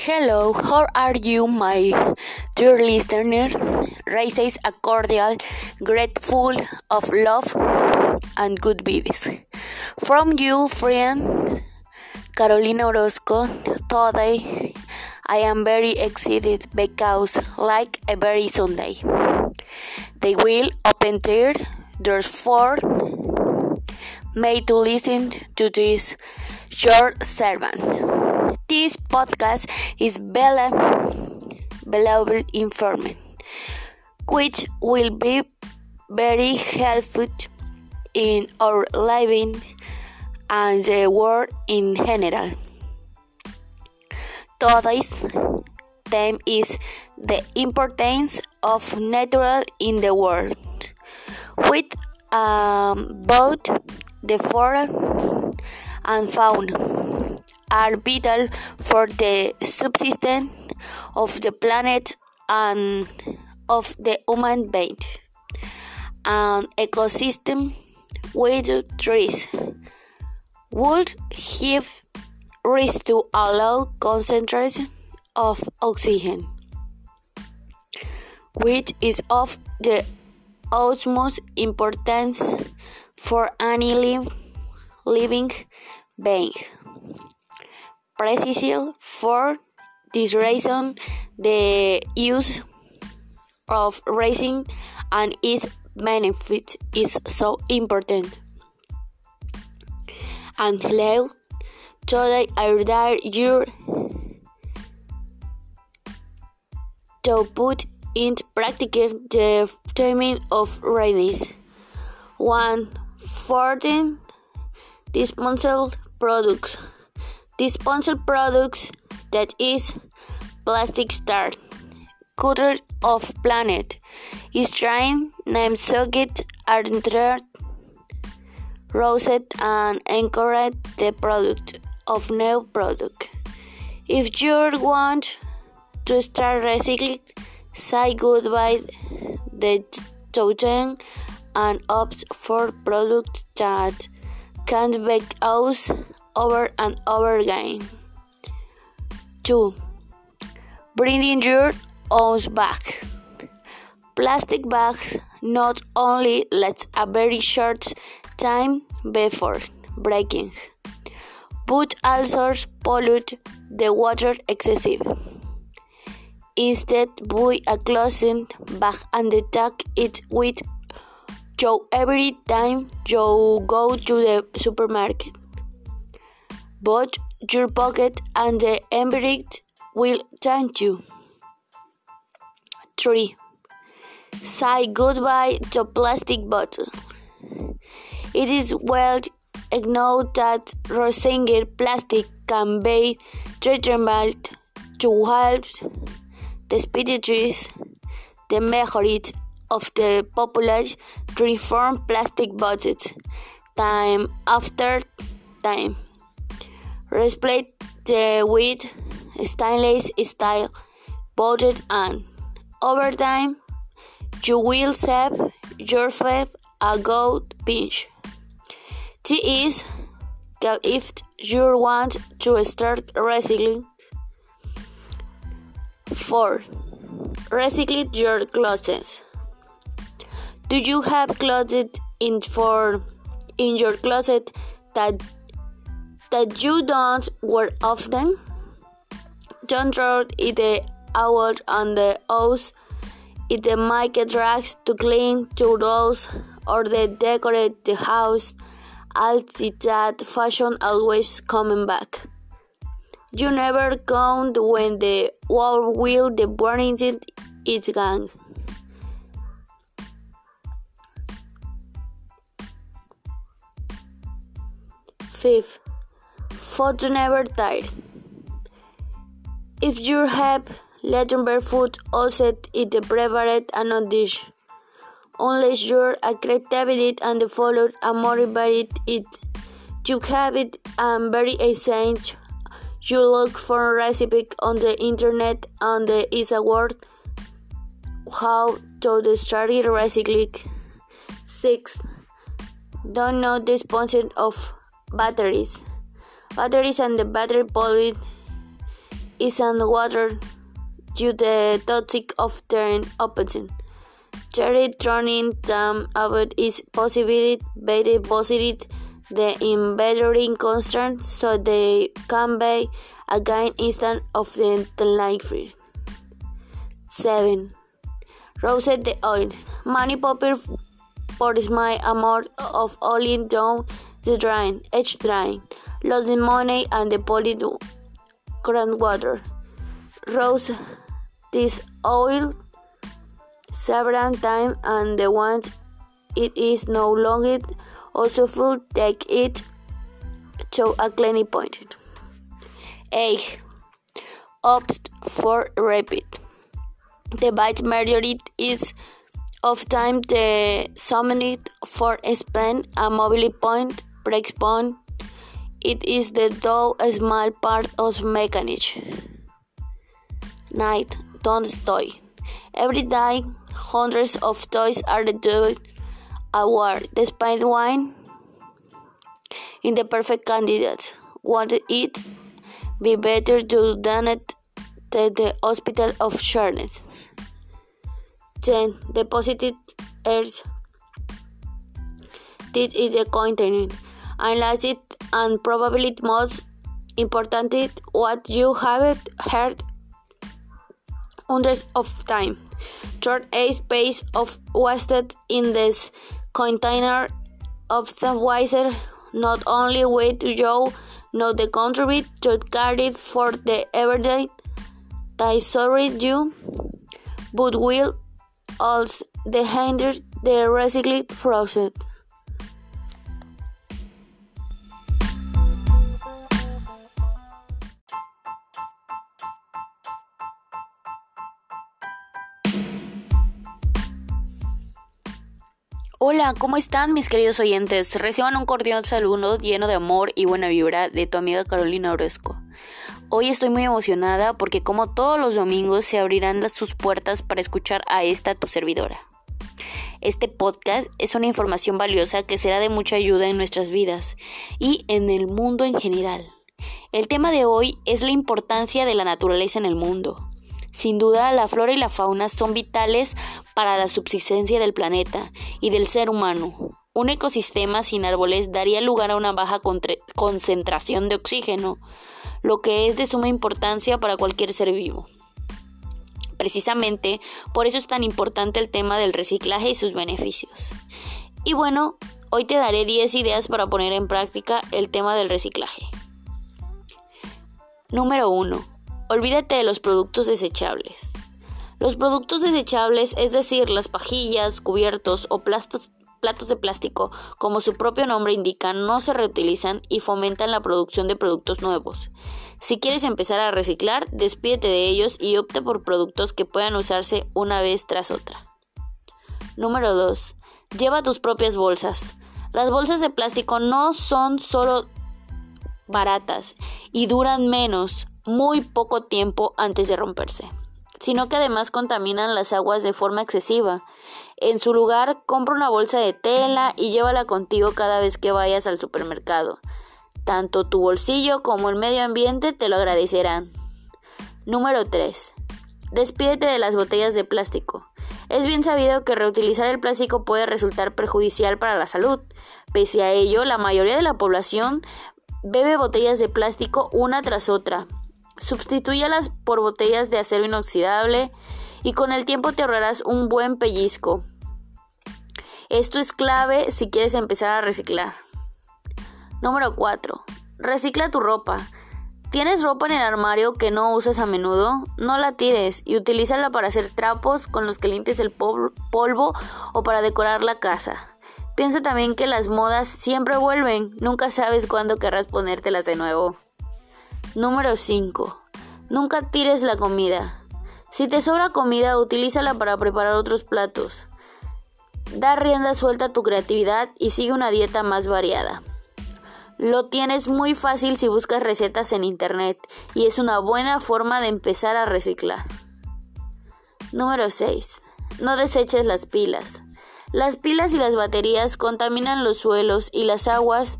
Hello, how are you, my dear listener? Raises a cordial, grateful of love and good vibes. From you, friend Carolina Orozco, today I am very excited because, like every Sunday, they will open their doors for me to listen to this short servant. This podcast is Bella valuable information, which will be very helpful in our living and the world in general. Today's theme is the importance of nature in the world, with um, both the flora and fauna are vital for the subsistence of the planet and of the human being. An ecosystem with trees would have reached to allow concentration of oxygen, which is of the utmost importance for any living being precisely for this reason the use of racing and its benefit is so important. And hello, today I dare you to put into practice the timing of rains. One, fourteen disposable products disposable products that is plastic star cutter of planet is trying name socket are rosette and encourage the product of new product. If you want to start recycling say goodbye the totem and opt for products that can be used over and over again. 2. Bringing your own back. Plastic bags not only last a very short time before breaking, but also pollute the water excessive. Instead, buy a clothing bag and attack it with you every time you go to the supermarket but your pocket and the envelope will thank you. 3. Say goodbye to plastic bottle. It is well known that recycled plastic can be treated to help the species the majority of the population reform plastic bottles time after time. Replace the with stainless steel bottles and over time you will save your yourself a good pinch. This is that if you want to start recycling. 4. Recycle your clothes. Do you have clothes in for in your closet that that you don't wear often. Don't throw it out on the house. It might get rags to clean to those or they decorate the house. I'll see that fashion always coming back. You never count when the war will the burning it its gang. Fifth Photo never tired. If you have leftover food, also eat the prepared and not dish. Unless you're a creativity and follow a more varied it. You have it and very essential. You look for a recipe on the internet and there is a word how to start it recycling. 6. Don't know the sponsor of batteries batteries and the battery pollute is and water due to the toxic of turn opposite. Cherry turning them about is possibility very positive the inventory constant so they can be again instant of the life. 7. Roasted the oil. Many people for my amount of oil down the drain, edge drain, lost the money and the polluted groundwater. Roast this oil several times and the once it is no longer also full take it to a cleaning point. A. Opt for rapid. The vast majority is of time the summoned for spend a mobile point breaks point. It is the though a small part of mechanism. Night, don't toy. Every day, hundreds of toys are doing award. Despite wine, in the perfect candidate, would it be better to donate to the hospital of Charlotte? 10. Deposited earth. This is a container. Unless it and probably most important what you have heard hundreds of time. Short a space of wasted in this container of the wiser not only way to show not the contribute to carry for the everyday that sorry you but will also the hinder the recycling process. Hola, ¿cómo están mis queridos oyentes? Reciban un cordial saludo lleno de amor y buena vibra de tu amiga Carolina Orozco. Hoy estoy muy emocionada porque como todos los domingos se abrirán sus puertas para escuchar a esta tu servidora. Este podcast es una información valiosa que será de mucha ayuda en nuestras vidas y en el mundo en general. El tema de hoy es la importancia de la naturaleza en el mundo. Sin duda, la flora y la fauna son vitales para la subsistencia del planeta y del ser humano. Un ecosistema sin árboles daría lugar a una baja concentración de oxígeno, lo que es de suma importancia para cualquier ser vivo. Precisamente por eso es tan importante el tema del reciclaje y sus beneficios. Y bueno, hoy te daré 10 ideas para poner en práctica el tema del reciclaje. Número 1 Olvídate de los productos desechables. Los productos desechables, es decir, las pajillas, cubiertos o platos, de plástico, como su propio nombre indica, no se reutilizan y fomentan la producción de productos nuevos. Si quieres empezar a reciclar, despídete de ellos y opte por productos que puedan usarse una vez tras otra. Número 2. Lleva tus propias bolsas. Las bolsas de plástico no son solo baratas y duran menos, muy poco tiempo antes de romperse, sino que además contaminan las aguas de forma excesiva. En su lugar, compra una bolsa de tela y llévala contigo cada vez que vayas al supermercado. Tanto tu bolsillo como el medio ambiente te lo agradecerán. Número 3. Despídete de las botellas de plástico. Es bien sabido que reutilizar el plástico puede resultar perjudicial para la salud. Pese a ello, la mayoría de la población bebe botellas de plástico una tras otra, Substitúyalas por botellas de acero inoxidable y con el tiempo te ahorrarás un buen pellizco. Esto es clave si quieres empezar a reciclar. Número 4. Recicla tu ropa. ¿Tienes ropa en el armario que no usas a menudo? No la tires y utilízala para hacer trapos con los que limpies el polvo o para decorar la casa. Piensa también que las modas siempre vuelven, nunca sabes cuándo querrás ponértelas de nuevo. Número 5. Nunca tires la comida. Si te sobra comida, utilízala para preparar otros platos. Da rienda suelta a tu creatividad y sigue una dieta más variada. Lo tienes muy fácil si buscas recetas en internet y es una buena forma de empezar a reciclar. Número 6. No deseches las pilas. Las pilas y las baterías contaminan los suelos y las aguas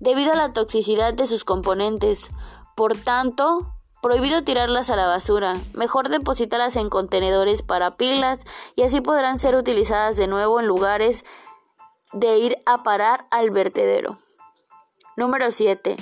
debido a la toxicidad de sus componentes, por tanto, Prohibido tirarlas a la basura. Mejor depositarlas en contenedores para pilas y así podrán ser utilizadas de nuevo en lugares de ir a parar al vertedero. Número 7.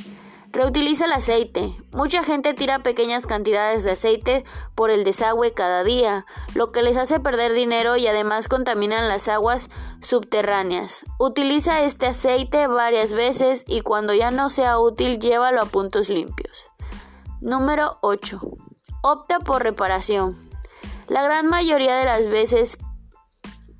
Reutiliza el aceite. Mucha gente tira pequeñas cantidades de aceite por el desagüe cada día, lo que les hace perder dinero y además contaminan las aguas subterráneas. Utiliza este aceite varias veces y cuando ya no sea útil llévalo a puntos limpios. Número 8. Opta por reparación. La gran mayoría de las veces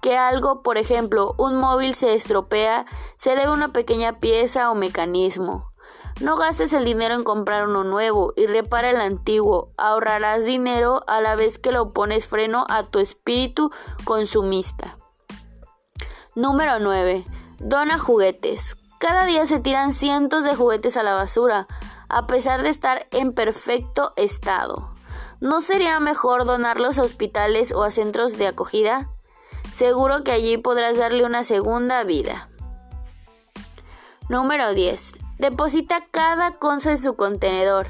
que algo, por ejemplo, un móvil se estropea, se debe a una pequeña pieza o mecanismo. No gastes el dinero en comprar uno nuevo y repara el antiguo. Ahorrarás dinero a la vez que lo pones freno a tu espíritu consumista. Número 9. Dona juguetes. Cada día se tiran cientos de juguetes a la basura, a pesar de estar en perfecto estado. ¿No sería mejor donarlos a hospitales o a centros de acogida? Seguro que allí podrás darle una segunda vida. Número 10. Deposita cada cosa en su contenedor.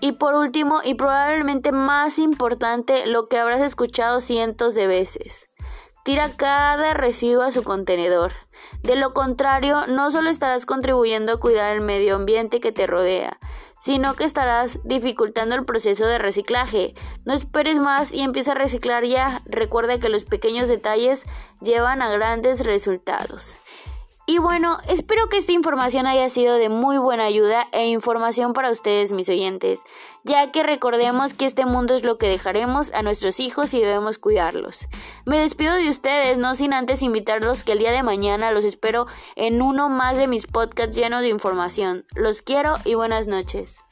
Y por último, y probablemente más importante, lo que habrás escuchado cientos de veces. Tira cada residuo a su contenedor. De lo contrario, no solo estarás contribuyendo a cuidar el medio ambiente que te rodea, sino que estarás dificultando el proceso de reciclaje. No esperes más y empieza a reciclar ya. Recuerda que los pequeños detalles llevan a grandes resultados. Y bueno, espero que esta información haya sido de muy buena ayuda e información para ustedes, mis oyentes, ya que recordemos que este mundo es lo que dejaremos a nuestros hijos y debemos cuidarlos. Me despido de ustedes, no sin antes invitarlos que el día de mañana los espero en uno más de mis podcasts llenos de información. Los quiero y buenas noches.